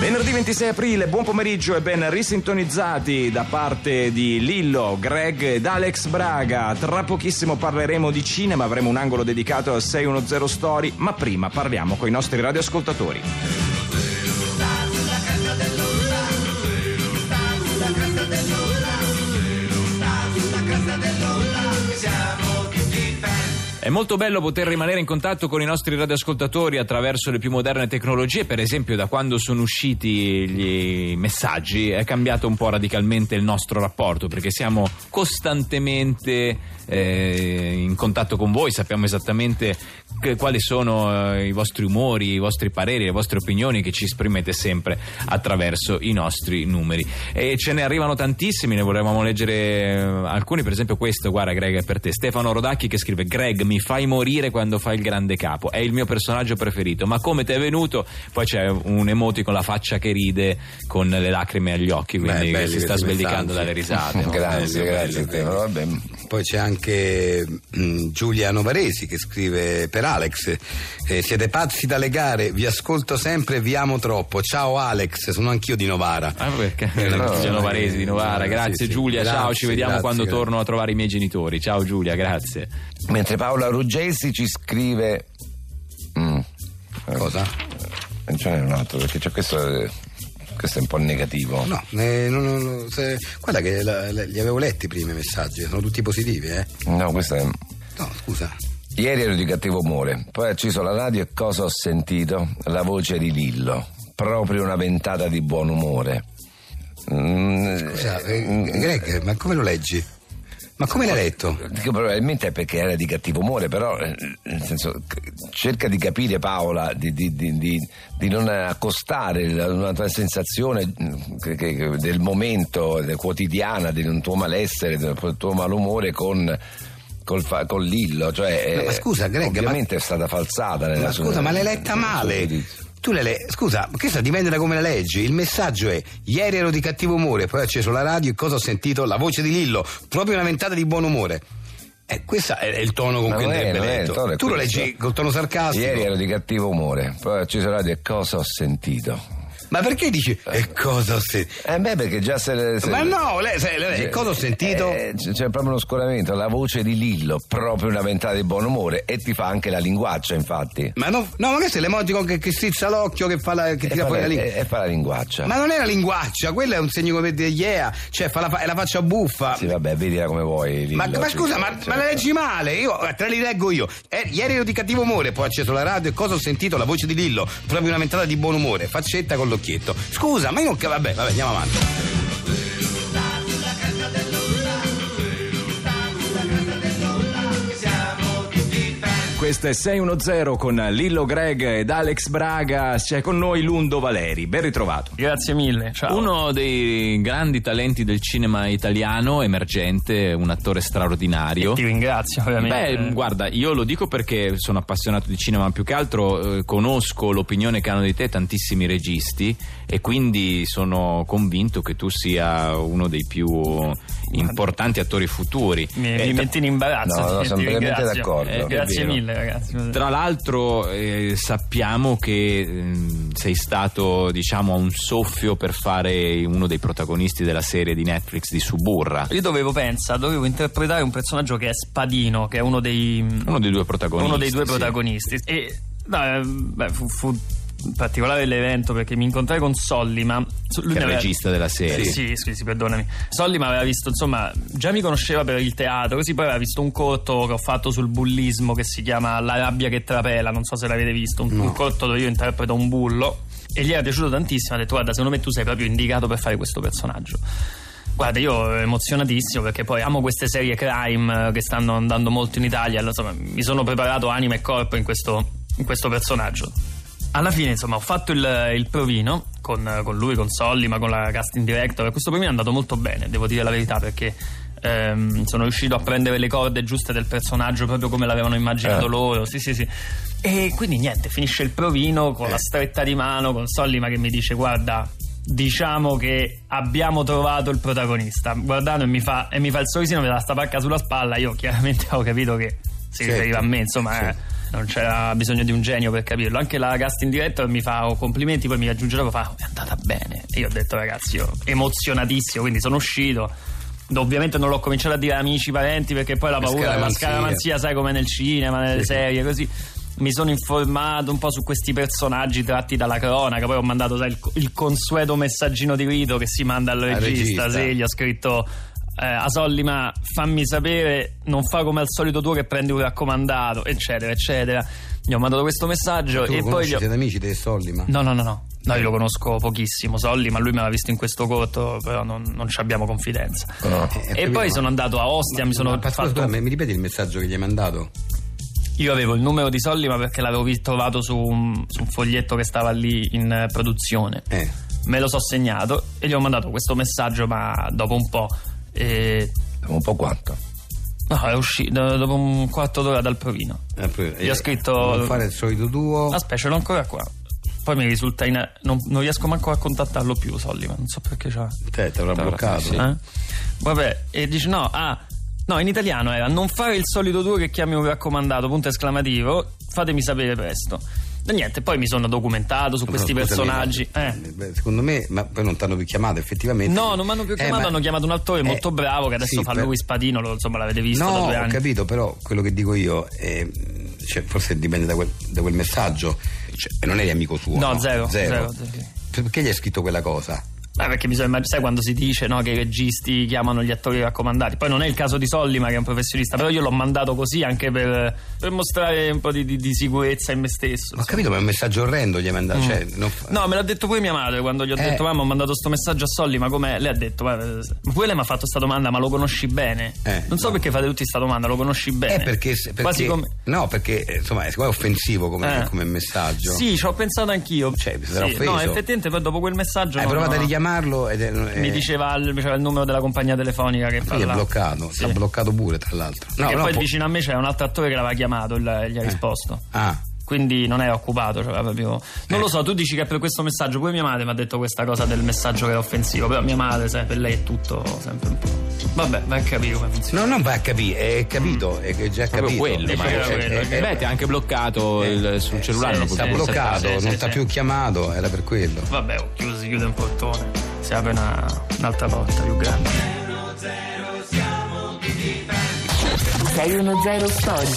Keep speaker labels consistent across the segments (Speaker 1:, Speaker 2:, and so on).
Speaker 1: Venerdì 26 aprile, buon pomeriggio e ben risintonizzati da parte di Lillo, Greg ed Alex Braga. Tra pochissimo parleremo di cinema, avremo un angolo dedicato al 610 Story, ma prima parliamo con i nostri radioascoltatori. È molto bello poter rimanere in contatto con i nostri radioascoltatori attraverso le più moderne tecnologie, per esempio da quando sono usciti gli messaggi è cambiato un po' radicalmente il nostro rapporto perché siamo costantemente eh, in contatto con voi, sappiamo esattamente che, quali sono eh, i vostri umori, i vostri pareri, le vostre opinioni che ci esprimete sempre attraverso i nostri numeri. E ce ne arrivano tantissimi, ne vorremmo leggere eh, alcuni, per esempio questo, guarda Greg è per te, Stefano Rodacchi che scrive Greg mi fai morire quando fai il grande capo. È il mio personaggio preferito. Ma come ti è venuto? Poi c'è un emoti con la faccia che ride, con le lacrime agli occhi, quindi Beh, si sta sbellicando dalle risate.
Speaker 2: grazie, grazie. Belli, Poi c'è anche mh, mm, Giulia Novaresi che scrive per Alex. Eh, siete pazzi da legare, vi ascolto sempre, vi amo troppo. Ciao Alex, sono anch'io di Novara.
Speaker 1: Ah, perché? Eh, no, Giulia Novaresi di Novara. Grazie sì, Giulia, sì. ciao, grazie, ci vediamo grazie, quando grazie. torno a trovare i miei genitori. Ciao Giulia, grazie.
Speaker 2: Mentre Paola Ruggesi ci scrive...
Speaker 3: Mm. Cosa?
Speaker 2: Non ce n'è un altro, perché c'è questo questo è un po' negativo.
Speaker 3: No, eh, no, no, se, guarda che la, la, li avevo letti i messaggi, sono tutti positivi, eh?
Speaker 2: No, questo è.
Speaker 3: No, scusa.
Speaker 2: Ieri ero di cattivo umore, poi ho acceso la radio e cosa ho sentito? La voce di Lillo, proprio una ventata di buon umore.
Speaker 3: Mm, scusa, eh, Greg, ma come lo leggi? Ma come l'hai letto?
Speaker 2: Dico, probabilmente è perché era di cattivo umore, però eh, nel senso, cerca di capire Paola, di, di, di, di non accostare una tua sensazione mm, del momento del quotidiana, del tuo malessere, del tuo malumore con col, fa, con Lillo. Cioè,
Speaker 3: no, ma scusa, Greg.
Speaker 2: Ovviamente ma... è stata falsata nella
Speaker 3: ma
Speaker 2: sua.
Speaker 3: Scusa, ma l'hai letta male. Tu le, le scusa, questo dipende da come la leggi. Il messaggio è: ieri ero di cattivo umore, poi ho acceso la radio e cosa ho sentito? La voce di Lillo, proprio una ventata di buon umore. Eh, questo è il tono con cui andrebbe letto. Tu questo. lo leggi col tono sarcastico.
Speaker 2: Ieri ero di cattivo umore, poi ho acceso la radio e cosa ho sentito?
Speaker 3: Ma perché dici e cosa ho sentito?
Speaker 2: Eh beh, perché già se. le,
Speaker 3: se Ma no, lei, se, lei, cioè, cosa ho sentito?
Speaker 2: Eh, c'è proprio uno scoramento, la voce di Lillo, proprio una ventata di buon umore e ti fa anche la linguaccia, infatti.
Speaker 3: Ma no, no ma questo è l'emoticon che, che strizza l'occhio, che, fa la, che tira fuori la lingua.
Speaker 2: E, fa la linguaccia.
Speaker 3: Ma non è la linguaccia, quello è un segno come di yeah, cioè fa la, è la faccia buffa.
Speaker 2: Sì, vabbè, vedila come vuoi. Lillo,
Speaker 3: ma, ma scusa, ma, ma, la leggi male, io te la li leggo io. Eh, ieri ero di cattivo umore, poi ho acceso la radio e cosa ho sentito? La voce di Lillo, proprio una ventata di buon umore, faccetta con l'occhietto. Scusa scusa, ma io non. Vabbè, vabbè, andiamo avanti.
Speaker 1: Questo è 610 con Lillo Greg ed Alex Braga. C'è con noi Lundo Valeri. Ben ritrovato.
Speaker 4: Grazie mille. Ciao.
Speaker 1: Uno dei grandi talenti del cinema italiano, emergente, un attore straordinario.
Speaker 4: E ti ringrazio, ovviamente.
Speaker 1: Beh, guarda, io lo dico perché sono appassionato di cinema, ma più che altro eh, conosco l'opinione che hanno di te tantissimi registi e quindi sono convinto che tu sia uno dei più importanti attori futuri.
Speaker 4: Mi, eh, mi metti in imbarazzo.
Speaker 2: No, no, sono veramente d'accordo.
Speaker 4: Eh, grazie mille, ragazzi.
Speaker 1: Tra l'altro, eh, sappiamo che eh, sei stato, diciamo, a un soffio per fare uno dei protagonisti della serie di Netflix di Suburra.
Speaker 4: Io dovevo pensare, dovevo interpretare un personaggio che è Spadino, che è uno dei,
Speaker 1: uno dei due protagonisti.
Speaker 4: Uno dei due protagonisti. Sì. E no, beh, fu, fu particolare l'evento perché mi incontrai con Sollima
Speaker 1: lui che è il regista della serie
Speaker 4: sì, sì, sì, sì perdonami Sollima aveva visto insomma già mi conosceva per il teatro così poi aveva visto un corto che ho fatto sul bullismo che si chiama La rabbia che trapela non so se l'avete visto un, no. un corto dove io interpreto un bullo e gli era piaciuto tantissimo ha detto guarda secondo me tu sei proprio indicato per fare questo personaggio Guarda, io ero emozionatissimo perché poi amo queste serie crime che stanno andando molto in Italia. Insomma, mi sono preparato anima e corpo in questo, in questo personaggio alla fine, insomma, ho fatto il, il provino con, con, lui, con Solly, ma con la casting director. E questo provino è andato molto bene, devo dire la verità, perché ehm, sono riuscito a prendere le corde giuste del personaggio proprio come l'avevano immaginato eh. loro. Sì, sì, sì. E quindi niente, finisce il provino con eh. la stretta di mano, con Solly, ma che mi dice: Guarda, diciamo che abbiamo trovato il protagonista. Guardando e mi fa, e mi fa il sorrisino, mi dà sta pacca sulla spalla. Io chiaramente ho capito che si riferiva a me, insomma. Sì. Eh, non c'era bisogno di un genio per capirlo. Anche la casting director mi fa oh, complimenti, poi mi raggiunge dopo fa è andata bene. E io ho detto ragazzi, io emozionatissimo, quindi sono uscito. Ovviamente non l'ho cominciato a dire amici, parenti, perché poi la paura della scaramanzia, sai come nel cinema, nelle sì. serie, così mi sono informato un po' su questi personaggi tratti dalla cronaca. Poi ho mandato sai, il, il, consueto messaggino di rito che si manda al regista. regista. Sì, gli ho scritto eh, a Sollima fammi sapere, non fa come al solito tu che prendi un raccomandato, eccetera, eccetera. Gli ho mandato questo messaggio e poi.
Speaker 3: Gli ho... Siete amici di Sollima?
Speaker 4: No, no, no, no. No, io lo conosco pochissimo, Solli, ma lui me l'ha visto in questo corto, però non, non ci abbiamo confidenza. Oh. E, e poi sono andato a Ostia, ma, mi sono
Speaker 3: ma, fatto... Scusa, mi ripeti il messaggio che gli hai mandato?
Speaker 4: Io avevo il numero di Solli, ma perché l'avevo trovato su un, su un, foglietto che stava lì in eh, produzione. Eh. Me lo so segnato e gli ho mandato questo messaggio, ma dopo un po'. E...
Speaker 2: Dopo un po' quanto?
Speaker 4: No, è uscito dopo un quarto d'ora dal provino. Eh, gli ho scritto.
Speaker 3: Non fare il solito duo.
Speaker 4: Aspetta, ce l'ho ancora qua. Poi mi risulta in. Non, non riesco manco a contattarlo più, Solli, ma non so perché c'ha.
Speaker 3: Te, te l'avrà bloccato. Sì.
Speaker 4: Eh? Vabbè, e dice no, ah No, in italiano era non fare il solito due che chiami un raccomandato, punto esclamativo, fatemi sapere presto. E niente, poi mi sono documentato su questi personaggi.
Speaker 3: Eh. Secondo me, ma poi non ti hanno più chiamato effettivamente.
Speaker 4: No, non mi hanno più eh, chiamato, eh, hanno chiamato un attore eh, molto bravo che adesso sì, fa per... lui Spadino, lo, insomma l'avete visto
Speaker 3: no,
Speaker 4: da due
Speaker 3: anni. ho capito, però quello che dico io, cioè, forse dipende da quel, da quel messaggio, cioè, non eri amico suo.
Speaker 4: No, no? Zero, zero.
Speaker 3: zero. Perché gli hai scritto quella cosa?
Speaker 4: Beh, perché bisogna immaginare, sai quando si dice no, che i registi chiamano gli attori raccomandati. Poi non è il caso di Sollima che è un professionista, però io l'ho mandato così anche per, per mostrare un po' di, di, di, sicurezza in me stesso.
Speaker 3: Ho capito, ma è un messaggio orrendo gli hai mandato. Mm. Cioè,
Speaker 4: non... No, me l'ha detto pure mia madre quando gli ho eh. detto mamma ho mandato questo messaggio a Sollima, come lei ha detto, ma pure lei mi ha fatto questa domanda, ma lo conosci bene? Eh, non so no. perché fate tutti questa domanda, lo conosci bene?
Speaker 3: Eh, perché, perché come... No, perché insomma è offensivo come, eh. come, messaggio.
Speaker 4: Sì, ci ho pensato anch'io.
Speaker 3: Cioè, sì, No,
Speaker 4: effettivamente poi dopo quel messaggio...
Speaker 3: Hai
Speaker 4: no,
Speaker 3: provato no. a richiamarlo ed è
Speaker 4: mi diceva il, diceva il, numero della compagnia telefonica che
Speaker 3: parla. è bloccato, sì. sta bloccato pure tra l'altro.
Speaker 4: No, e no, poi po- vicino a me c'è un altro attore che l'aveva chiamato e gli ha eh. risposto.
Speaker 3: Ah
Speaker 4: quindi non è occupato. Cioè proprio... Non eh. lo so, tu dici che per questo messaggio, pure mia madre mi ha detto questa cosa del messaggio che è offensivo, però mia madre, sai, per lei è tutto sempre un po'. Vabbè, vai a capire come funziona.
Speaker 3: No, non vai a capire, è capito, è già capito.
Speaker 1: quello, ma è, quello. È, Beh, ti ha anche bloccato eh, il, sul cellulare.
Speaker 3: Sì, non sta bloccato, non ti ha più chiamato, era per quello.
Speaker 4: Vabbè, oh, chiuso, si chiude un portone, si apre una, un'altra porta più grande.
Speaker 5: 610 Story.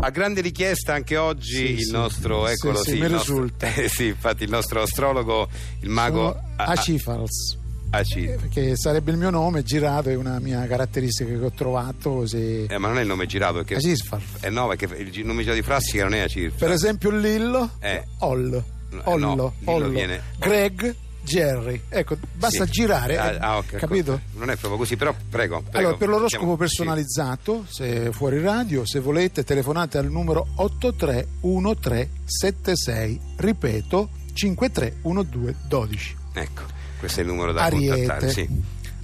Speaker 3: A grande richiesta anche oggi sì, il nostro, sì, eccolo sì,
Speaker 6: sì mi nostro, risulta.
Speaker 3: Eh, sì, infatti il nostro astrologo, il mago
Speaker 6: Acifals.
Speaker 3: Aci.
Speaker 6: Eh, perché sarebbe il mio nome girato, è una mia caratteristica che ho trovato. Così...
Speaker 3: Eh, ma non è il nome girato perché.
Speaker 6: Acisfar.
Speaker 3: Eh no, perché il nome girato di Frassica non è Acifar.
Speaker 6: Per esempio Lillo. Eh. Oll. Ollo. No, Ollo. Viene... Greg. Jerry. Ecco, basta sì. girare, ah, ah, okay, capito?
Speaker 3: Non è proprio così, però prego. prego
Speaker 6: allora, per l'oroscopo personalizzato, sì. se è fuori radio, se volete, telefonate al numero 831376. Ripeto, 531212.
Speaker 3: Ecco, questo è il numero da
Speaker 6: Ariete.
Speaker 3: contattare, sì.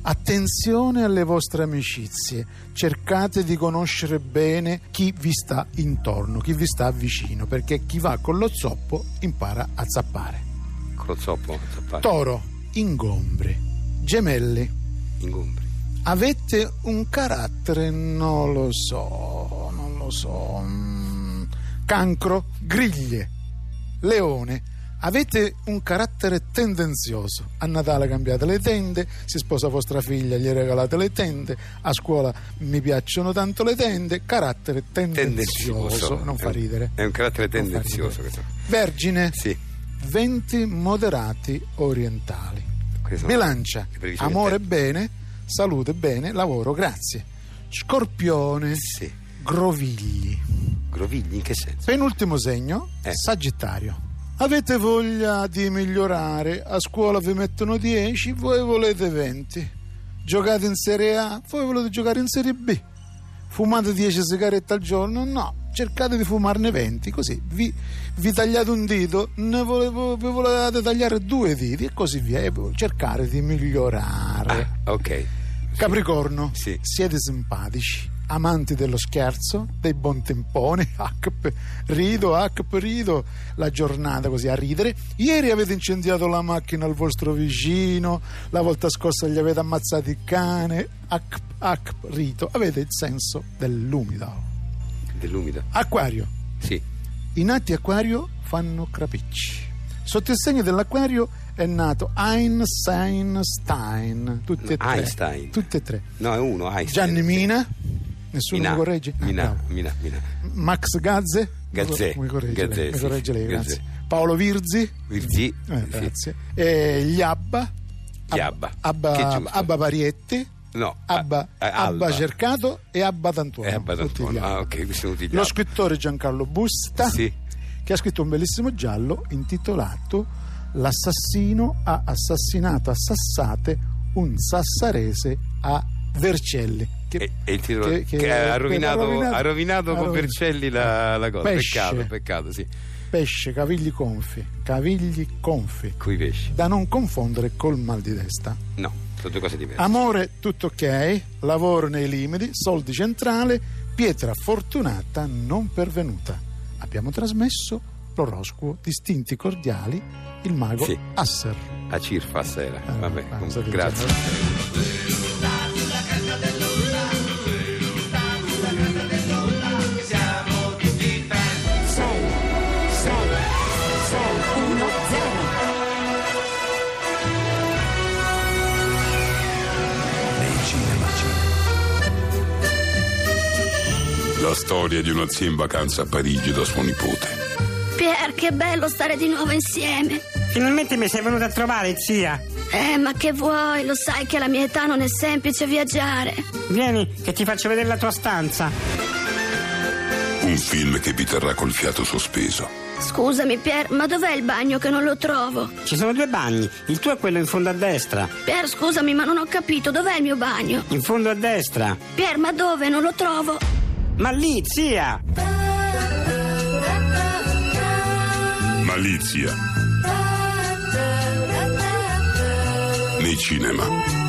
Speaker 6: Attenzione alle vostre amicizie, cercate di conoscere bene chi vi sta intorno, chi vi sta vicino, perché chi va con lo zoppo impara a zappare
Speaker 3: lo zoppo. Zappare.
Speaker 6: Toro, ingombri. Gemelli.
Speaker 3: Ingombri.
Speaker 6: Avete un carattere, non lo so, non lo so. Mm, cancro, griglie. Leone. Avete un carattere tendenzioso. A Natale cambiate le tende, si sposa vostra figlia, gli regalate le tende, a scuola mi piacciono tanto le tende. Carattere tendenzioso. tendenzioso. Non fa ridere.
Speaker 3: È un carattere tendenzioso.
Speaker 6: Vergine.
Speaker 3: Sì
Speaker 6: venti moderati orientali. Bilancia, amore bene, salute bene, lavoro grazie. Scorpione,
Speaker 3: sì.
Speaker 6: grovigli.
Speaker 3: Grovigli in che senso?
Speaker 6: Penultimo segno, eh. Sagittario. Avete voglia di migliorare, a scuola vi mettono 10, voi volete 20. Giocate in Serie A, voi volete giocare in Serie B. Fumate 10 sigarette al giorno? No cercate di fumarne 20, così vi, vi tagliate un dito, ne volevo, vi volevate tagliare due diti e così via, e cercare di migliorare.
Speaker 3: Ah, ok.
Speaker 6: Capricorno,
Speaker 3: sì.
Speaker 6: siete simpatici, amanti dello scherzo, dei buontemponi, rido, rido, la giornata così a ridere. Ieri avete incendiato la macchina al vostro vicino, la volta scorsa gli avete ammazzato il cane, rito, avete il senso dell'umido
Speaker 3: dell'umido.
Speaker 6: Acquario,
Speaker 3: Sì.
Speaker 6: I nati acquario fanno crapicci. Sotto il segno dell'acquario è nato Einstein, tutti e tre.
Speaker 3: Einstein.
Speaker 6: Tutti e tre.
Speaker 3: No, è uno, Einstein.
Speaker 6: Gianni Mina, nessuno
Speaker 3: Mina.
Speaker 6: mi corregge?
Speaker 3: Mina,
Speaker 6: bravo.
Speaker 3: Mina, Mina.
Speaker 6: Max Gazze,
Speaker 3: Gazzè.
Speaker 6: mi corregge,
Speaker 3: Gazzè,
Speaker 6: lei, mi
Speaker 3: sì,
Speaker 6: corregge lei, grazie. Paolo Virzi,
Speaker 3: Virzi.
Speaker 6: eh,
Speaker 3: sì.
Speaker 6: grazie. E gli Abba,
Speaker 3: Gli Abba.
Speaker 6: Abba. Abba Parietti,
Speaker 3: No.
Speaker 6: Abba,
Speaker 3: ah,
Speaker 6: Abba
Speaker 3: Alba.
Speaker 6: Cercato e Abba D'Antuono.
Speaker 3: Eh, Abba D'Antuono.
Speaker 6: Abba.
Speaker 3: Ah, ok, questi sono tutti gli
Speaker 6: Lo
Speaker 3: Abba.
Speaker 6: scrittore Giancarlo Busta,
Speaker 3: Sì.
Speaker 6: che ha scritto un bellissimo giallo intitolato L'assassino ha assassinato a sassate un sassarese a Vercelli. Che,
Speaker 3: E, e il titolo
Speaker 6: che-
Speaker 3: che,
Speaker 6: che-
Speaker 3: ha rovinato,
Speaker 6: ha rovinato-
Speaker 3: con. Vercelli la, la cosa.
Speaker 6: Pesce.
Speaker 3: Peccato, peccato, sì.
Speaker 6: pesce, cavigli confi, cavigli confi,
Speaker 3: Coi pesci.
Speaker 6: da non confondere col mal di testa.
Speaker 3: No, sono due cose diverse.
Speaker 6: Amore tutto ok, lavoro nei limiti, soldi centrale, pietra fortunata non pervenuta. Abbiamo trasmesso l'oroscopo distinti cordiali, il mago
Speaker 3: Sì.
Speaker 6: Asser.
Speaker 3: A Cirfa sera.
Speaker 6: Eh,
Speaker 3: Vabbè, comunque, grazie.
Speaker 5: La storia di una zia in vacanza a Parigi da suo nipote.
Speaker 7: Pier, che bello stare di nuovo insieme.
Speaker 8: Finalmente mi sei venuta a trovare, zia.
Speaker 7: Eh, ma che vuoi? Lo sai che alla mia età non è semplice viaggiare.
Speaker 8: Vieni, che ti faccio vedere la tua stanza.
Speaker 5: Un film che vi terrà col fiato sospeso.
Speaker 7: Scusami, Pier, ma dov'è il bagno che non lo trovo?
Speaker 8: Ci sono due bagni. Il tuo è quello in fondo a destra.
Speaker 7: Pier, scusami, ma non ho capito, dov'è il mio bagno?
Speaker 8: In fondo a destra.
Speaker 7: Pier, ma dove? Non lo trovo.
Speaker 8: Ma lì, zia!
Speaker 5: Malizia. Nei cinema.